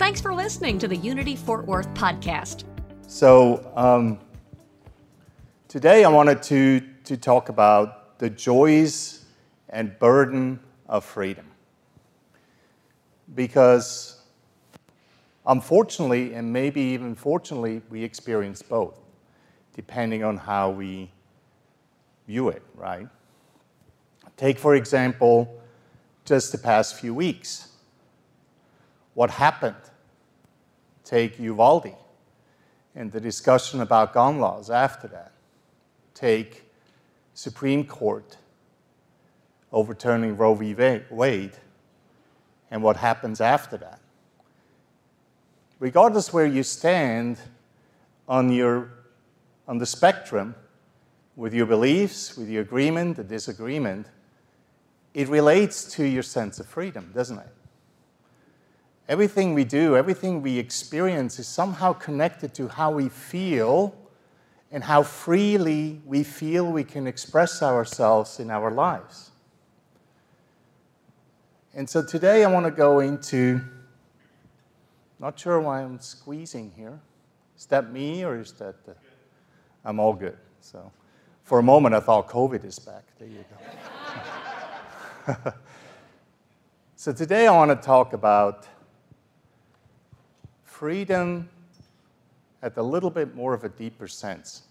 Thanks for listening to the Unity Fort Worth podcast. So, um, today I wanted to, to talk about the joys and burden of freedom. Because Unfortunately, and maybe even fortunately, we experience both, depending on how we view it, right? Take, for example, just the past few weeks. What happened? Take Uvalde and the discussion about gun laws after that. Take Supreme Court overturning Roe v. Wade and what happens after that regardless where you stand on, your, on the spectrum, with your beliefs, with your agreement, the disagreement, it relates to your sense of freedom, doesn't it? Everything we do, everything we experience is somehow connected to how we feel and how freely we feel we can express ourselves in our lives. And so today I want to go into not sure why I'm squeezing here. Is that me or is that the... I'm all good. So for a moment I thought COVID is back. There you go. so today I want to talk about freedom at a little bit more of a deeper sense.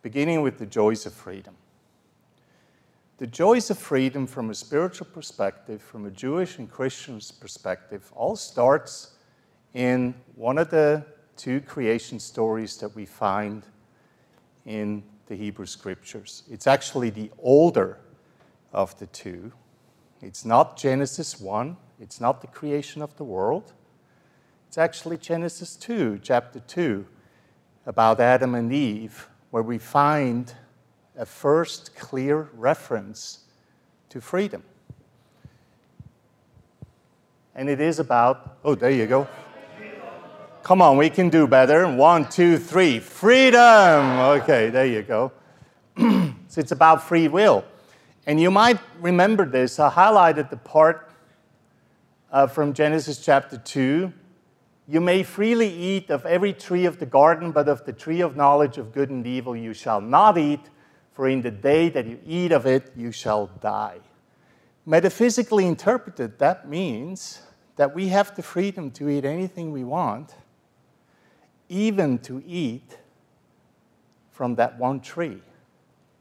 Beginning with the joys of freedom. The joys of freedom from a spiritual perspective, from a Jewish and Christian perspective, all starts in one of the two creation stories that we find in the Hebrew Scriptures. It's actually the older of the two. It's not Genesis 1, it's not the creation of the world. It's actually Genesis 2, chapter 2, about Adam and Eve, where we find a first clear reference to freedom. And it is about, oh, there you go. Come on, we can do better. One, two, three. Freedom! Okay, there you go. so it's about free will. And you might remember this. I highlighted the part uh, from Genesis chapter 2. You may freely eat of every tree of the garden, but of the tree of knowledge of good and evil you shall not eat for in the day that you eat of it, you shall die. Metaphysically interpreted, that means that we have the freedom to eat anything we want, even to eat from that one tree.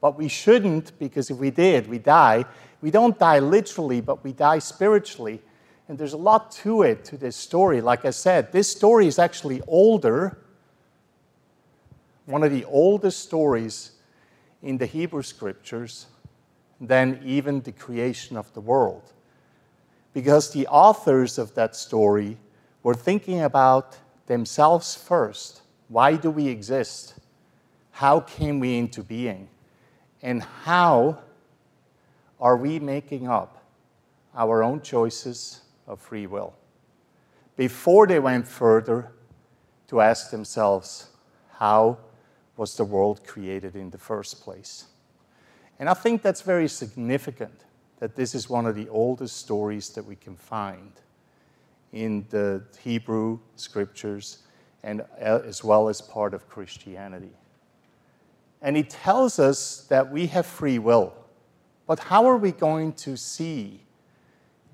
But we shouldn't, because if we did, we die. We don't die literally, but we die spiritually. And there's a lot to it, to this story. Like I said, this story is actually older, one of the oldest stories in the Hebrew scriptures than even the creation of the world. Because the authors of that story were thinking about themselves first. Why do we exist? How came we into being? And how are we making up our own choices of free will? Before they went further to ask themselves, how was the world created in the first place. And I think that's very significant that this is one of the oldest stories that we can find in the Hebrew scriptures and uh, as well as part of Christianity. And it tells us that we have free will. But how are we going to see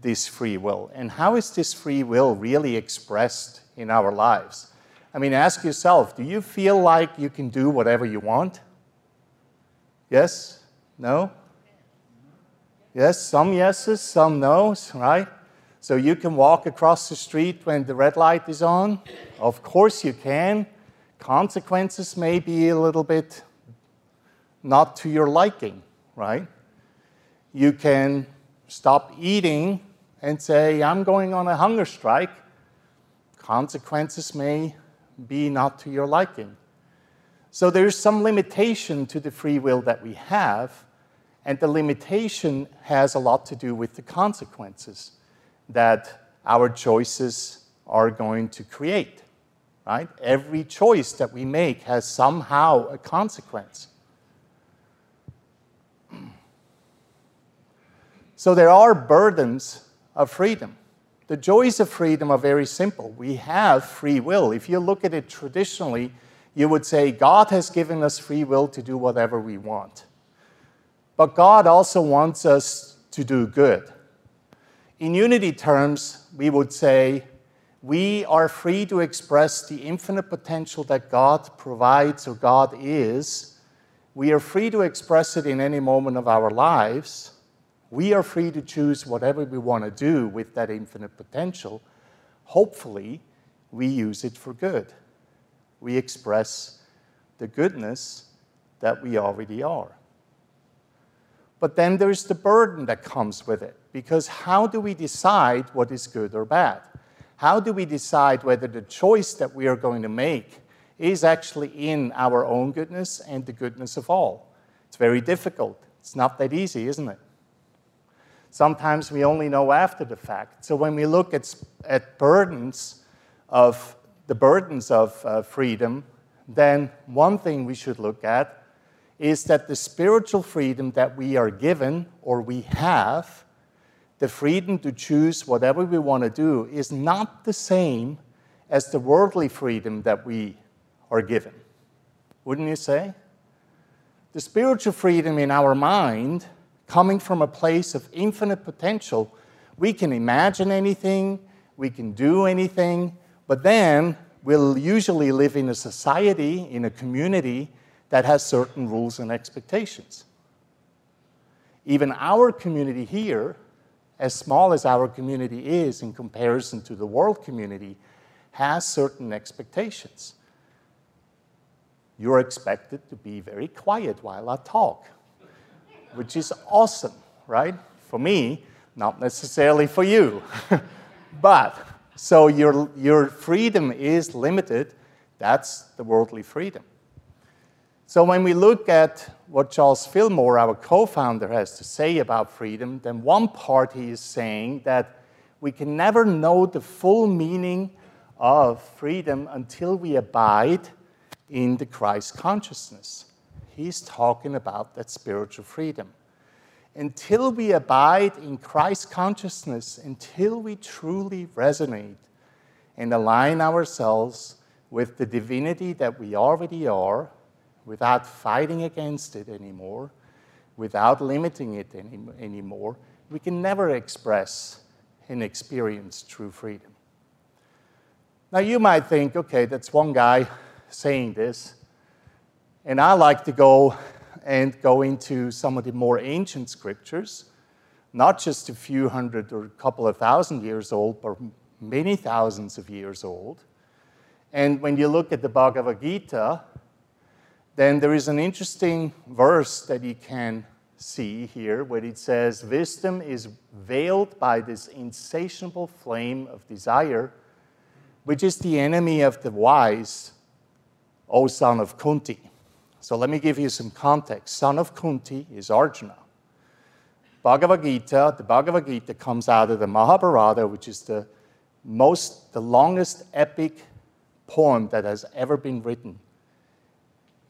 this free will? And how is this free will really expressed in our lives? I mean, ask yourself do you feel like you can do whatever you want? Yes? No? Yes, some yeses, some noes, right? So you can walk across the street when the red light is on? Of course you can. Consequences may be a little bit not to your liking, right? You can stop eating and say, I'm going on a hunger strike, consequences may be not to your liking. So there's some limitation to the free will that we have, and the limitation has a lot to do with the consequences that our choices are going to create. Right? Every choice that we make has somehow a consequence. So there are burdens of freedom. The joys of freedom are very simple. We have free will. If you look at it traditionally, you would say God has given us free will to do whatever we want. But God also wants us to do good. In unity terms, we would say we are free to express the infinite potential that God provides or God is. We are free to express it in any moment of our lives. We are free to choose whatever we want to do with that infinite potential. Hopefully, we use it for good. We express the goodness that we already are. But then there's the burden that comes with it, because how do we decide what is good or bad? How do we decide whether the choice that we are going to make is actually in our own goodness and the goodness of all? It's very difficult. It's not that easy, isn't it? Sometimes we only know after the fact. So when we look at, at burdens of the burdens of uh, freedom, then one thing we should look at is that the spiritual freedom that we are given or we have, the freedom to choose whatever we want to do, is not the same as the worldly freedom that we are given. Wouldn't you say? The spiritual freedom in our mind coming from a place of infinite potential, we can imagine anything, we can do anything, but then we'll usually live in a society, in a community that has certain rules and expectations. Even our community here, as small as our community is in comparison to the world community, has certain expectations. You're expected to be very quiet while I talk which is awesome, right? For me, not necessarily for you. but so your, your freedom is limited. That's the worldly freedom. So when we look at what Charles Fillmore, our co founder, has to say about freedom, then one part he is saying that we can never know the full meaning of freedom until we abide in the Christ consciousness he's talking about that spiritual freedom. Until we abide in Christ consciousness, until we truly resonate and align ourselves with the divinity that we already are, without fighting against it anymore, without limiting it any, anymore, we can never express and experience true freedom. Now, you might think, okay, that's one guy saying this. And I like to go and go into some of the more ancient scriptures, not just a few hundred or a couple of thousand years old, but many thousands of years old. And when you look at the Bhagavad Gita, then there is an interesting verse that you can see here where it says, Wisdom is veiled by this insatiable flame of desire, which is the enemy of the wise, O son of Kunti. So let me give you some context. Son of Kunti is Arjuna. Bhagavad Gita, the Bhagavad Gita comes out of the Mahabharata, which is the most, the longest epic poem that has ever been written.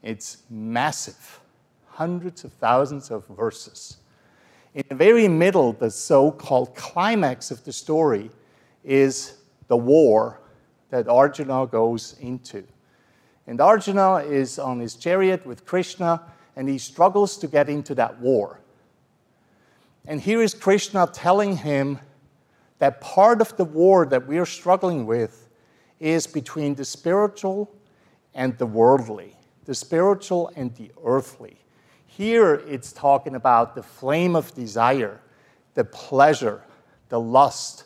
It's massive, hundreds of thousands of verses. In the very middle, the so called climax of the story is the war that Arjuna goes into. And Arjuna is on his chariot with Krishna, and he struggles to get into that war. And here is Krishna telling him that part of the war that we are struggling with is between the spiritual and the worldly, the spiritual and the earthly. Here it's talking about the flame of desire, the pleasure, the lust.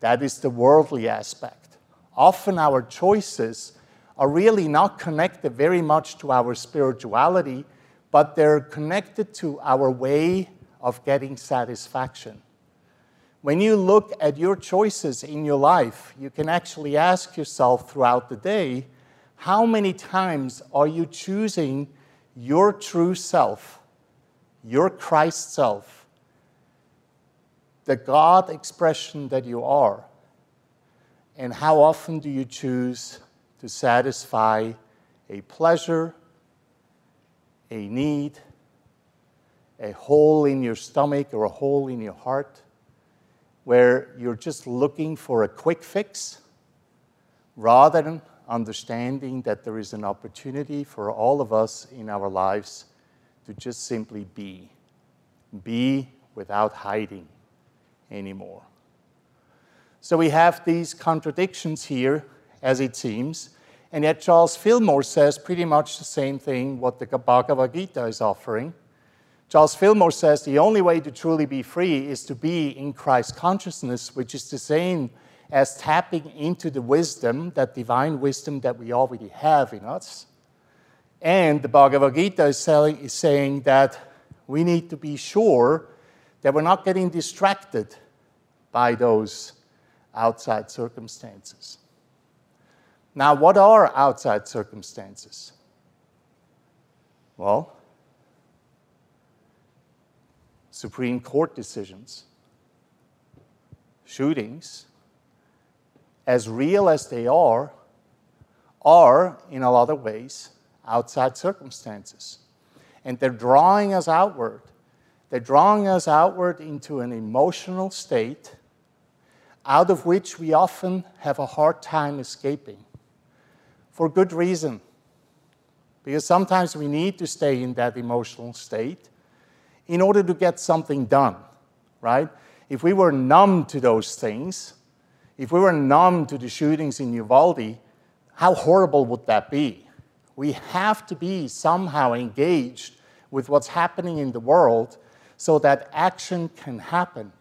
That is the worldly aspect. Often our choices are really not connected very much to our spirituality, but they're connected to our way of getting satisfaction. When you look at your choices in your life, you can actually ask yourself throughout the day how many times are you choosing your true self, your Christ self, the God expression that you are? And how often do you choose to satisfy a pleasure, a need, a hole in your stomach or a hole in your heart? where you're just looking for a quick fix rather than understanding that there is an opportunity for all of us in our lives to just simply be. Be without hiding anymore. So we have these contradictions here, as it seems, and yet Charles Fillmore says pretty much the same thing what the Bhagavad Gita is offering. Charles Fillmore says the only way to truly be free is to be in Christ consciousness, which is the same as tapping into the wisdom, that divine wisdom that we already have in us. And the Bhagavad Gita is, selling, is saying that we need to be sure that we're not getting distracted by those outside circumstances. Now, what are outside circumstances? Well, Supreme Court decisions, shootings, as real as they are, are in a lot of ways outside circumstances. And they're drawing us outward. They're drawing us outward into an emotional state out of which we often have a hard time escaping for good reason. Because sometimes we need to stay in that emotional state in order to get something done, right? If we were numb to those things, if we were numb to the shootings in Uvalde, how horrible would that be? We have to be somehow engaged with what's happening in the world so that action can happen.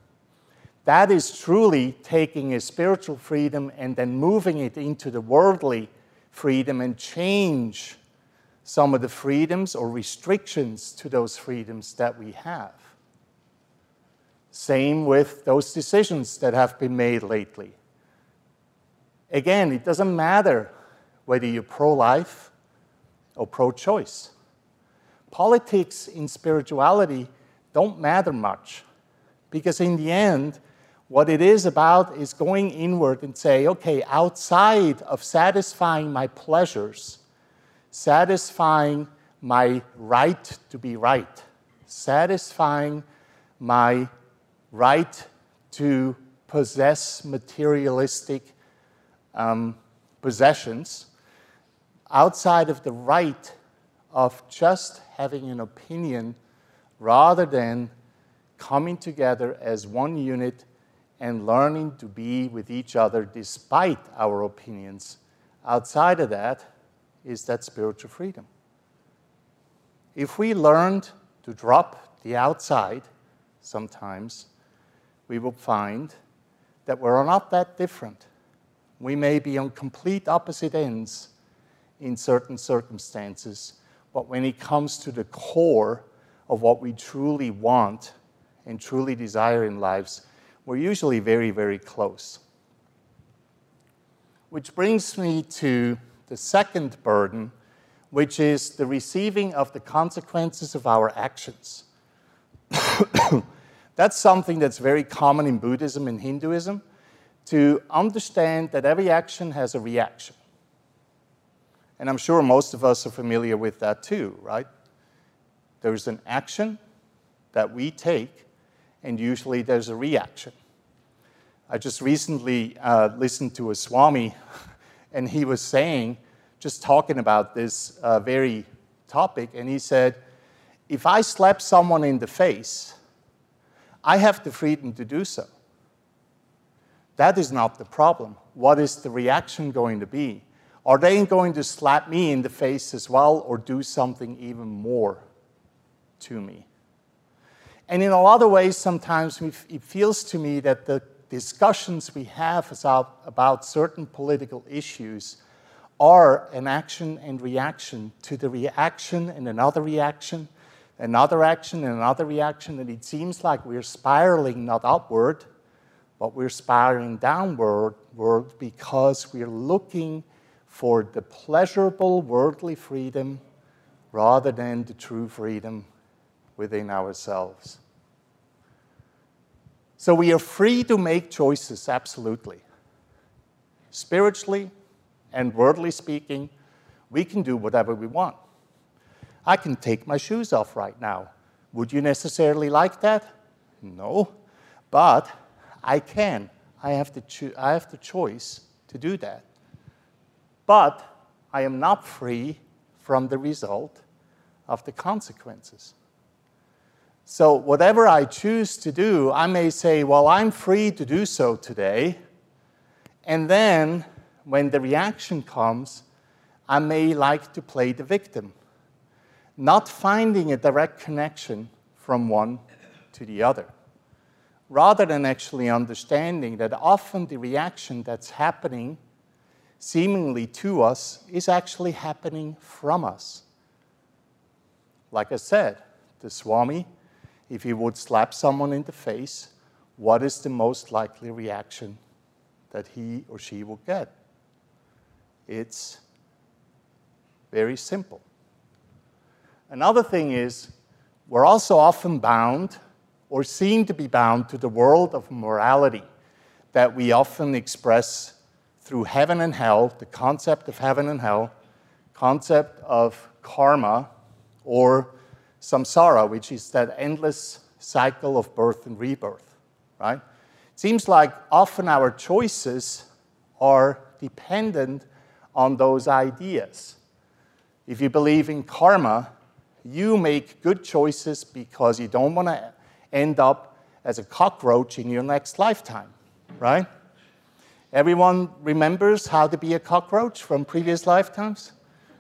That is truly taking a spiritual freedom and then moving it into the worldly freedom and change some of the freedoms or restrictions to those freedoms that we have. Same with those decisions that have been made lately. Again, it doesn't matter whether you're pro life or pro choice. Politics in spirituality don't matter much because, in the end, what it is about is going inward and say, okay, outside of satisfying my pleasures, satisfying my right to be right, satisfying my right to possess materialistic um, possessions, outside of the right of just having an opinion rather than coming together as one unit and learning to be with each other despite our opinions. Outside of that, is that spiritual freedom. If we learned to drop the outside sometimes, we will find that we're not that different. We may be on complete opposite ends in certain circumstances, but when it comes to the core of what we truly want and truly desire in lives, we're usually very, very close. Which brings me to the second burden, which is the receiving of the consequences of our actions. that's something that's very common in Buddhism and Hinduism to understand that every action has a reaction. And I'm sure most of us are familiar with that too, right? There's an action that we take, and usually there's a reaction. I just recently uh, listened to a Swami and he was saying, just talking about this uh, very topic, and he said, if I slap someone in the face, I have the freedom to do so. That is not the problem. What is the reaction going to be? Are they going to slap me in the face as well or do something even more to me? And in a lot of ways, sometimes it feels to me that the discussions we have about certain political issues are an action and reaction to the reaction and another reaction, another action and another reaction, and it seems like we're spiraling not upward, but we're spiraling downward because we're looking for the pleasurable worldly freedom rather than the true freedom within ourselves. So we are free to make choices, absolutely. Spiritually and worldly speaking, we can do whatever we want. I can take my shoes off right now. Would you necessarily like that? No. But I can. I have the, cho- I have the choice to do that. But I am not free from the result of the consequences. So, whatever I choose to do, I may say, Well, I'm free to do so today. And then, when the reaction comes, I may like to play the victim, not finding a direct connection from one to the other, rather than actually understanding that often the reaction that's happening seemingly to us is actually happening from us. Like I said, the Swami, if he would slap someone in the face, what is the most likely reaction that he or she will get? It's very simple. Another thing is, we're also often bound or seem to be bound to the world of morality that we often express through heaven and hell, the concept of heaven and hell, concept of karma, or samsara, which is that endless cycle of birth and rebirth, right? It seems like often our choices are dependent on those ideas. If you believe in karma, you make good choices because you don't want to end up as a cockroach in your next lifetime, right? Everyone remembers how to be a cockroach from previous lifetimes?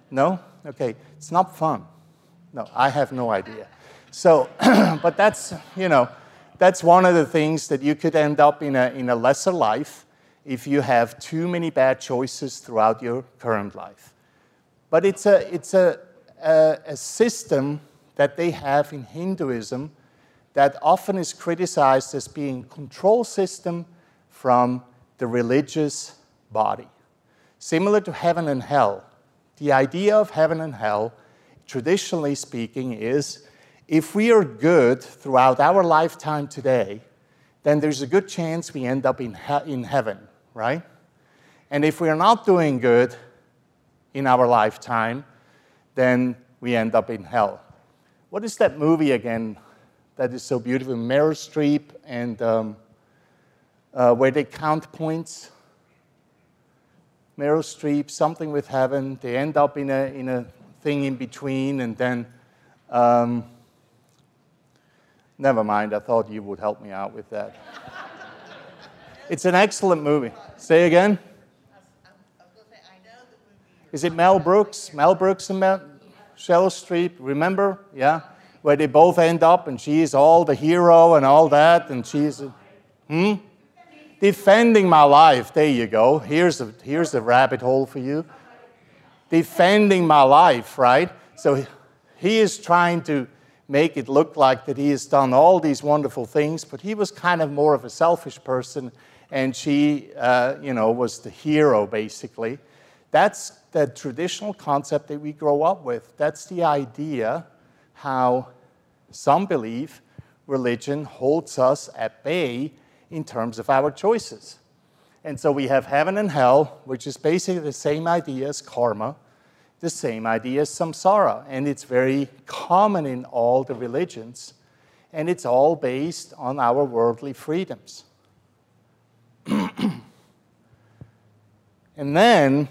No? Okay, it's not fun. No, I have no idea. So, but that's, you know, that's one of the things that you could end up in a, in a lesser life if you have too many bad choices throughout your current life. But it's a, it's a, a, a system that they have in Hinduism that often is criticized as being control system from the religious body. Similar to heaven and hell, the idea of heaven and hell, traditionally speaking, is if we are good throughout our lifetime today, then there's a good chance we end up in, he- in heaven, right? And if we are not doing good in our lifetime, then we end up in hell. What is that movie again that is so beautiful? Meryl Streep and um, uh, where they count points. Meryl Streep, something with heaven. They end up in a, in a thing in between, and then, um, never mind, I thought you would help me out with that. it's an excellent movie. Say again? Is it Mel Brooks? Mel Brooks and Mel, Cheryl Streep, remember? Yeah? Where they both end up and she's all the hero and all that, and she's. Hmm? Defending my life. There you go. Here's a, here's a rabbit hole for you. Defending my life, right? So he is trying to make it look like that he has done all these wonderful things, but he was kind of more of a selfish person, and she, uh, you know, was the hero basically. That's the traditional concept that we grow up with. That's the idea how some believe religion holds us at bay in terms of our choices. And so we have heaven and hell, which is basically the same idea as karma, the same idea as samsara. And it's very common in all the religions. And it's all based on our worldly freedoms. and then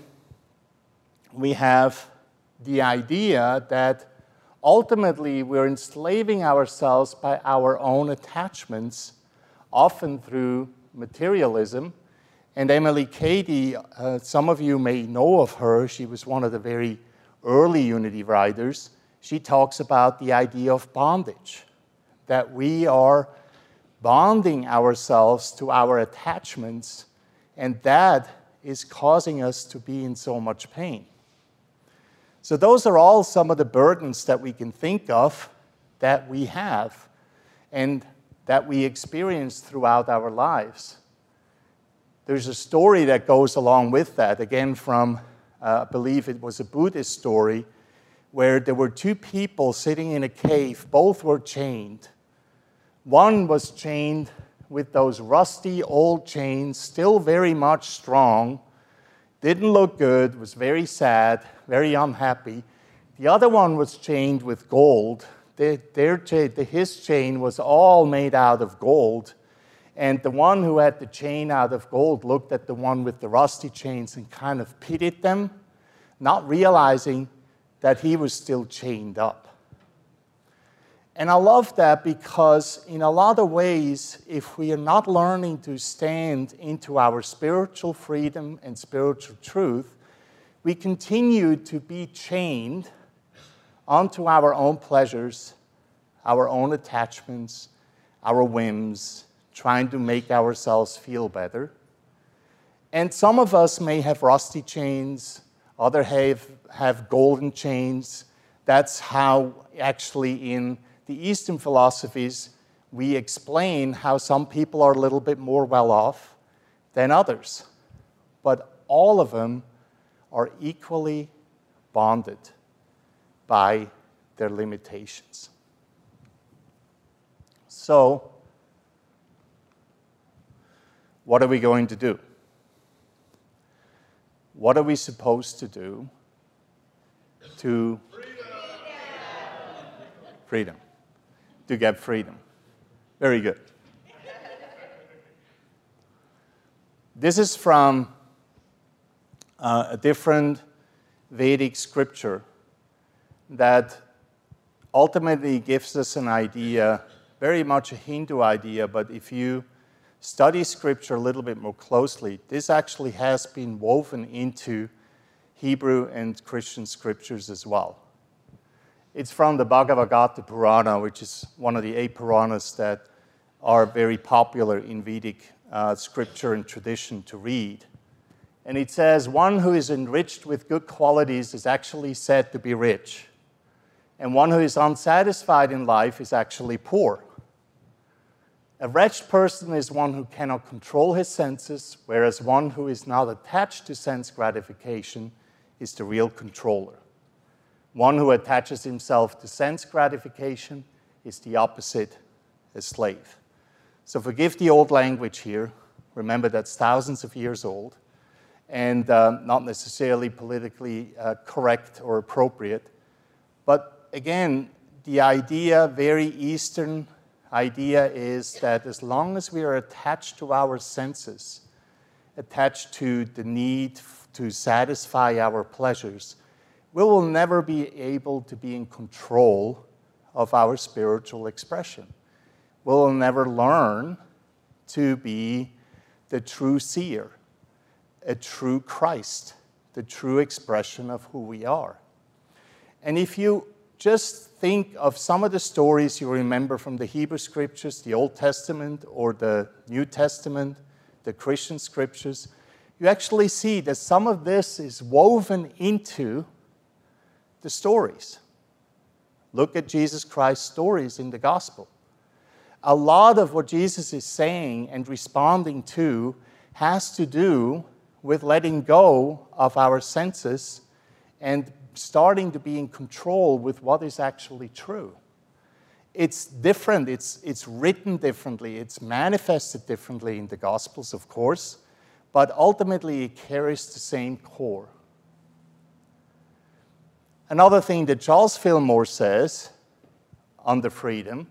we have the idea that ultimately we're enslaving ourselves by our own attachments often through materialism. And Emily Cady, uh, some of you may know of her, she was one of the very early Unity writers. She talks about the idea of bondage, that we are bonding ourselves to our attachments, and that is causing us to be in so much pain. So, those are all some of the burdens that we can think of that we have. And that we experience throughout our lives. There's a story that goes along with that, again, from, uh, I believe it was a Buddhist story, where there were two people sitting in a cave. Both were chained. One was chained with those rusty old chains, still very much strong, didn't look good, was very sad, very unhappy. The other one was chained with gold. Their, their his chain was all made out of gold. And the one who had the chain out of gold looked at the one with the rusty chains and kind of pitied them, not realizing that he was still chained up. And I love that because, in a lot of ways, if we are not learning to stand into our spiritual freedom and spiritual truth, we continue to be chained onto our own pleasures, our own attachments, our whims, trying to make ourselves feel better. And some of us may have rusty chains, others have, have golden chains. That's how, actually, in the Eastern philosophies, we explain how some people are a little bit more well off than others. But all of them are equally bonded by their limitations. So, what are we going to do? What are we supposed to do to freedom? to get freedom. Very good. This is from uh, a different Vedic scripture that ultimately gives us an idea, very much a Hindu idea, but if you study scripture a little bit more closely, this actually has been woven into Hebrew and Christian scriptures as well. It's from the Bhagavad Gita Purana, which is one of the eight Puranas that are very popular in Vedic uh, scripture and tradition to read. And it says, One who is enriched with good qualities is actually said to be rich, and one who is unsatisfied in life is actually poor. A wretched person is one who cannot control his senses, whereas one who is not attached to sense gratification is the real controller. One who attaches himself to sense gratification is the opposite, a slave. So forgive the old language here. Remember, that's thousands of years old and uh, not necessarily politically uh, correct or appropriate. But again, the idea, very Eastern idea, is that as long as we are attached to our senses, attached to the need to satisfy our pleasures, we will never be able to be in control of our spiritual expression. We will never learn to be the true seer, a true Christ, the true expression of who we are. And if you just think of some of the stories you remember from the Hebrew scriptures, the Old Testament or the New Testament, the Christian scriptures, you actually see that some of this is woven into the stories. Look at Jesus Christ's stories in the gospel. A lot of what Jesus is saying and responding to has to do with letting go of our senses and starting to be in control with what is actually true. It's different, it's, it's written differently, it's manifested differently in the Gospels, of course, but ultimately it carries the same core. Another thing that Charles Fillmore says under freedom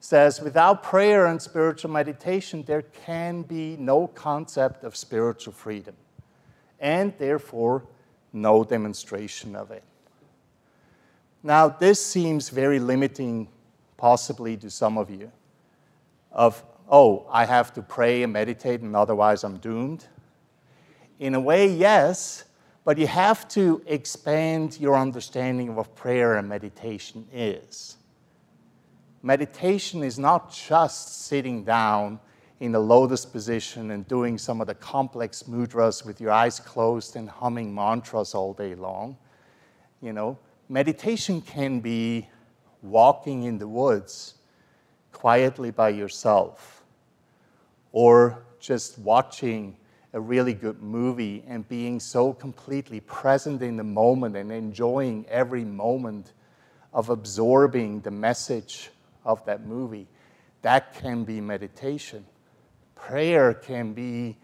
says without prayer and spiritual meditation, there can be no concept of spiritual freedom, and therefore no demonstration of it. Now, this seems very limiting, possibly to some of you, of, oh, I have to pray and meditate, and otherwise I'm doomed. In a way, yes, but you have to expand your understanding of what prayer and meditation is. Meditation is not just sitting down in a lotus position and doing some of the complex mudras with your eyes closed and humming mantras all day long. You know, meditation can be walking in the woods quietly by yourself or just watching a really good movie and being so completely present in the moment and enjoying every moment of absorbing the message of that movie. That can be meditation. Prayer can be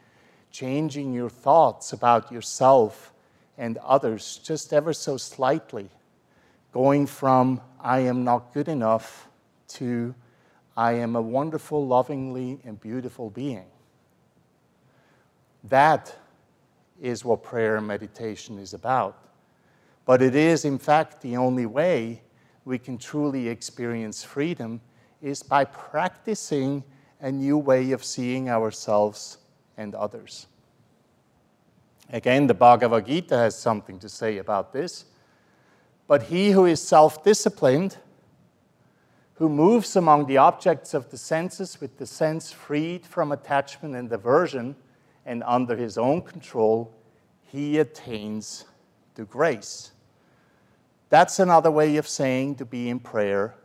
changing your thoughts about yourself and others just ever so slightly, going from I am not good enough to I am a wonderful, lovingly, and beautiful being. That is what prayer and meditation is about. But it is, in fact, the only way we can truly experience freedom is by practicing a new way of seeing ourselves and others. Again, the Bhagavad Gita has something to say about this. But he who is self disciplined, who moves among the objects of the senses with the sense freed from attachment and aversion, and under his own control, he attains to grace. That's another way of saying to be in prayer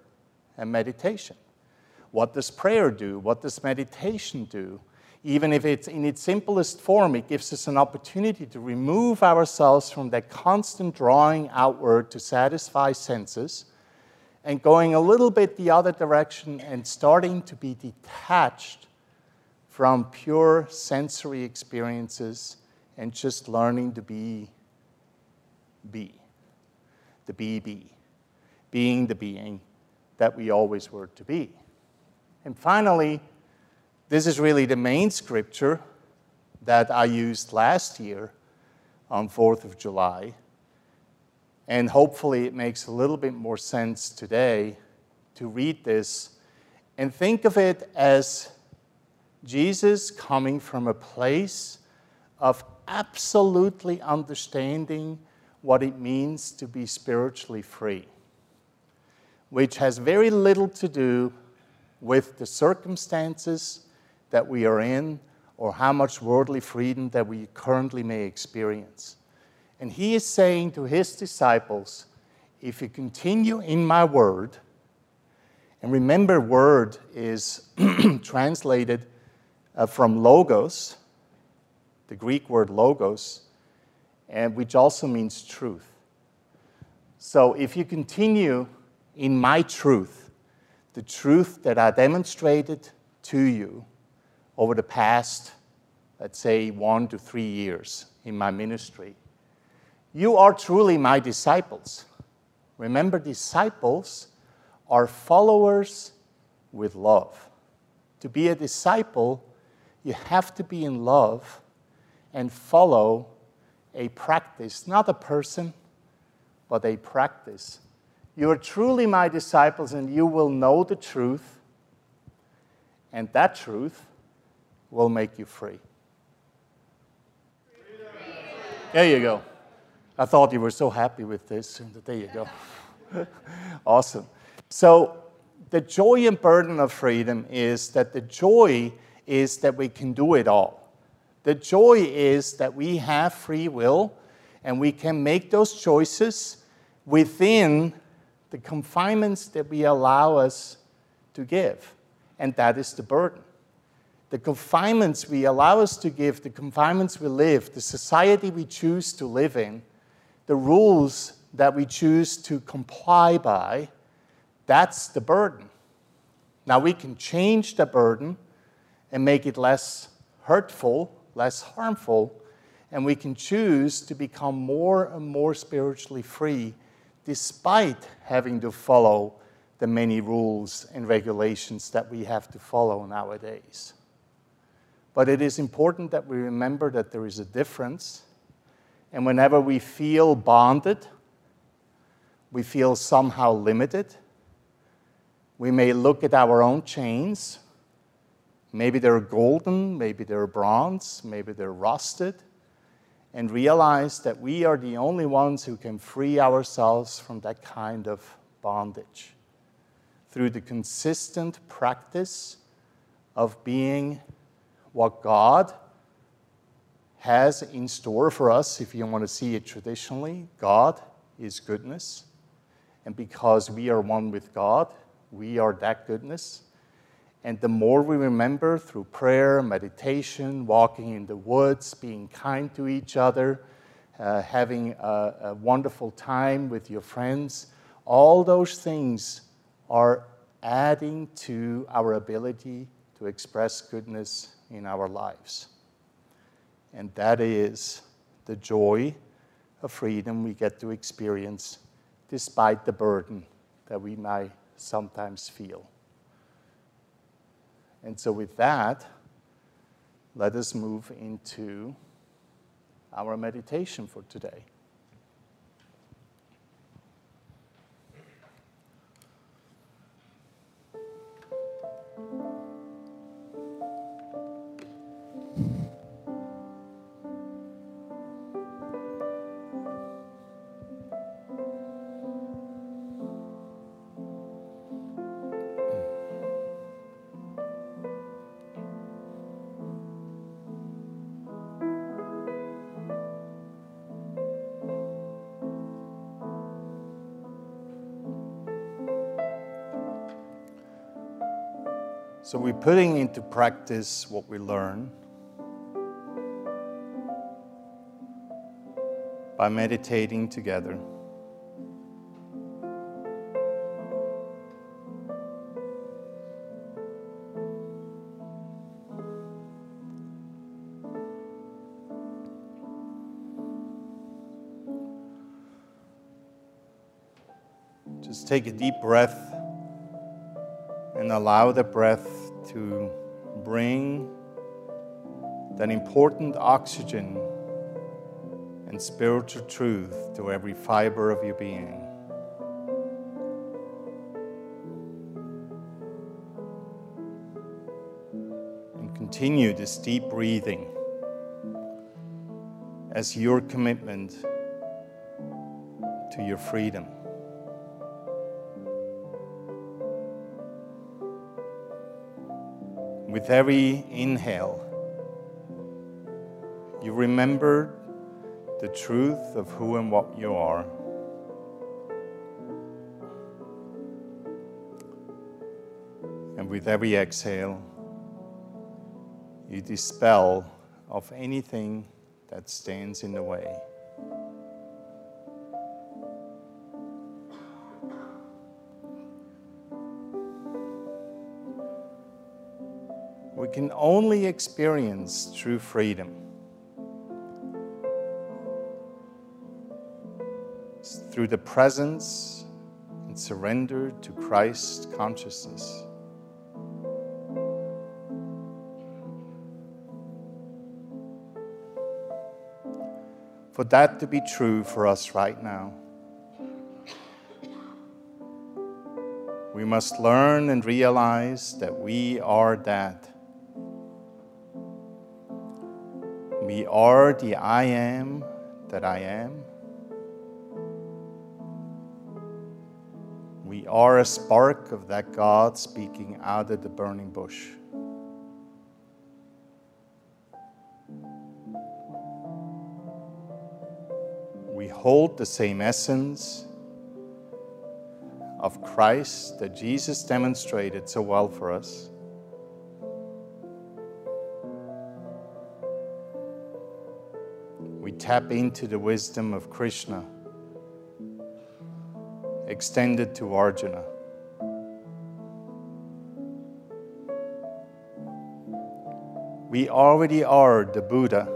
and meditation. What does prayer do? What does meditation do? Even if it's in its simplest form, it gives us an opportunity to remove ourselves from that constant drawing outward to satisfy senses and going a little bit the other direction and starting to be detached from pure sensory experiences and just learning to be be. The be be. Being the being that we always were to be. And finally, this is really the main scripture that I used last year on 4th of July. And hopefully, it makes a little bit more sense today to read this and think of it as Jesus coming from a place of absolutely understanding what it means to be spiritually free, which has very little to do with the circumstances that we are in or how much worldly freedom that we currently may experience. And he is saying to his disciples, if you continue in my word, and remember, word is translated uh, from logos, the Greek word logos, and which also means truth. So if you continue in my truth, the truth that I demonstrated to you over the past, let's say, one to three years in my ministry, you are truly my disciples. Remember, disciples are followers with love. To be a disciple you have to be in love and follow a practice, not a person, but a practice. You are truly my disciples, and you will know the truth, and that truth will make you free. There you go. I thought you were so happy with this, there you go. awesome. So, the joy and burden of freedom is that the joy is that we can do it all. The joy is that we have free will and we can make those choices within the confinements that we allow us to give. And that is the burden. The confinements we allow us to give, the confinements we live, the society we choose to live in, the rules that we choose to comply by, that's the burden. Now we can change the burden and make it less hurtful, less harmful, and we can choose to become more and more spiritually free despite having to follow the many rules and regulations that we have to follow nowadays. But it is important that we remember that there is a difference, and whenever we feel bonded, we feel somehow limited, we may look at our own chains Maybe they're golden, maybe they're bronze, maybe they're rusted, and realize that we are the only ones who can free ourselves from that kind of bondage through the consistent practice of being what God has in store for us, if you want to see it traditionally. God is goodness. And because we are one with God, we are that goodness. And the more we remember through prayer, meditation, walking in the woods, being kind to each other, uh, having a, a wonderful time with your friends, all those things are adding to our ability to express goodness in our lives. And that is the joy of freedom we get to experience despite the burden that we might sometimes feel. And so, with that, let us move into our meditation for today. So we're putting into practice what we learn by meditating together. Just take a deep breath and allow the breath to bring that important oxygen and spiritual truth to every fiber of your being. And continue this deep breathing as your commitment to your freedom. With every inhale, you remember the truth of who and what you are. And with every exhale, you dispel of anything that stands in the way. Can only experience true freedom through the presence and surrender to Christ consciousness. For that to be true for us right now, we must learn and realize that we are that. Are the I am that I am. We are a spark of that God speaking out of the burning bush. We hold the same essence of Christ that Jesus demonstrated so well for us. Tap into the wisdom of Krishna extended to Arjuna. We already are the Buddha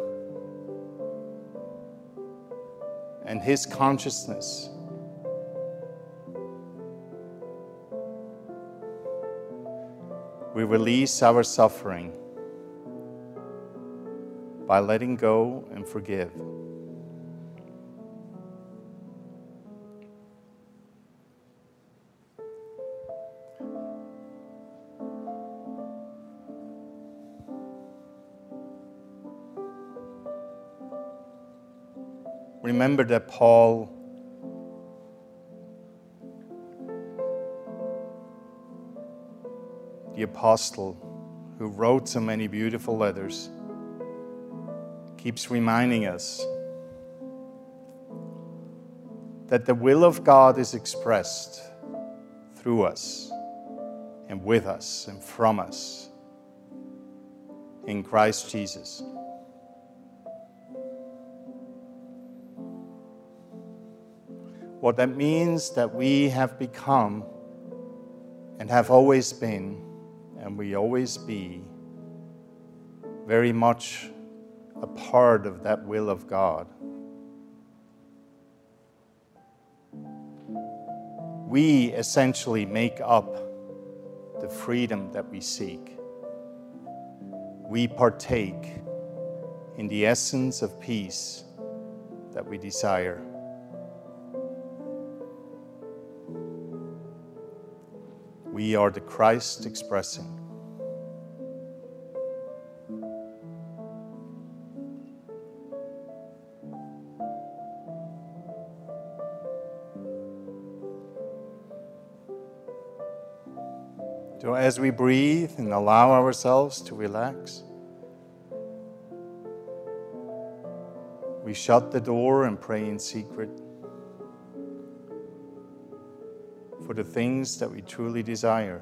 and his consciousness. We release our suffering by letting go and forgive. Remember that Paul the apostle who wrote so many beautiful letters keeps reminding us that the will of God is expressed through us and with us and from us in Christ Jesus. What that means that we have become and have always been, and we always be, very much a part of that will of God. We essentially make up the freedom that we seek. We partake in the essence of peace that we desire. We are the Christ expressing. As we breathe and allow ourselves to relax, we shut the door and pray in secret for the things that we truly desire.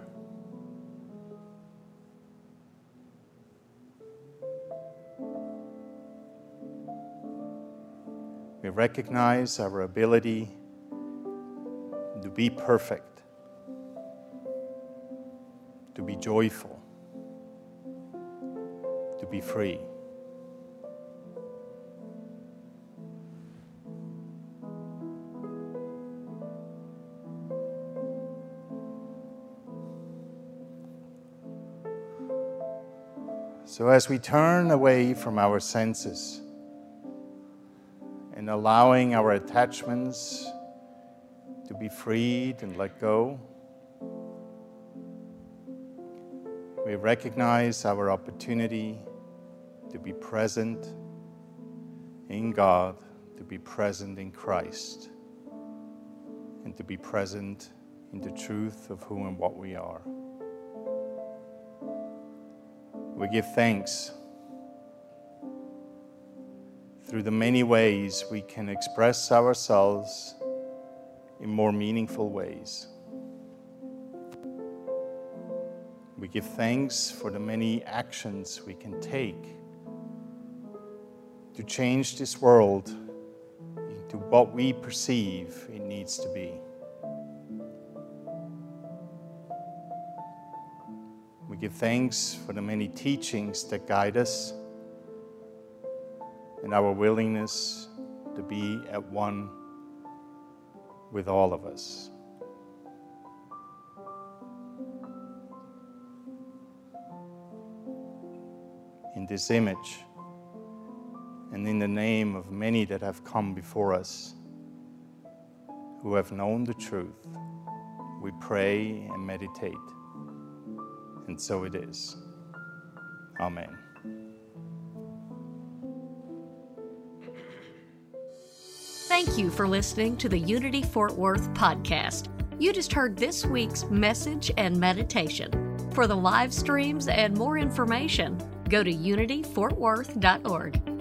We recognize our ability to be perfect joyful, to be free. So, as we turn away from our senses and allowing our attachments to be freed and let go, we recognize our opportunity to be present in God, to be present in Christ, and to be present in the truth of who and what we are. We give thanks through the many ways we can express ourselves in more meaningful ways. We give thanks for the many actions we can take to change this world into what we perceive it needs to be. We give thanks for the many teachings that guide us and our willingness to be at one with all of us. This image and in the name of many that have come before us who have known the truth, we pray and meditate. And so it is. Amen. Thank you for listening to the Unity Fort Worth podcast. You just heard this week's message and meditation. For the live streams and more information, go to unityfortworth.org.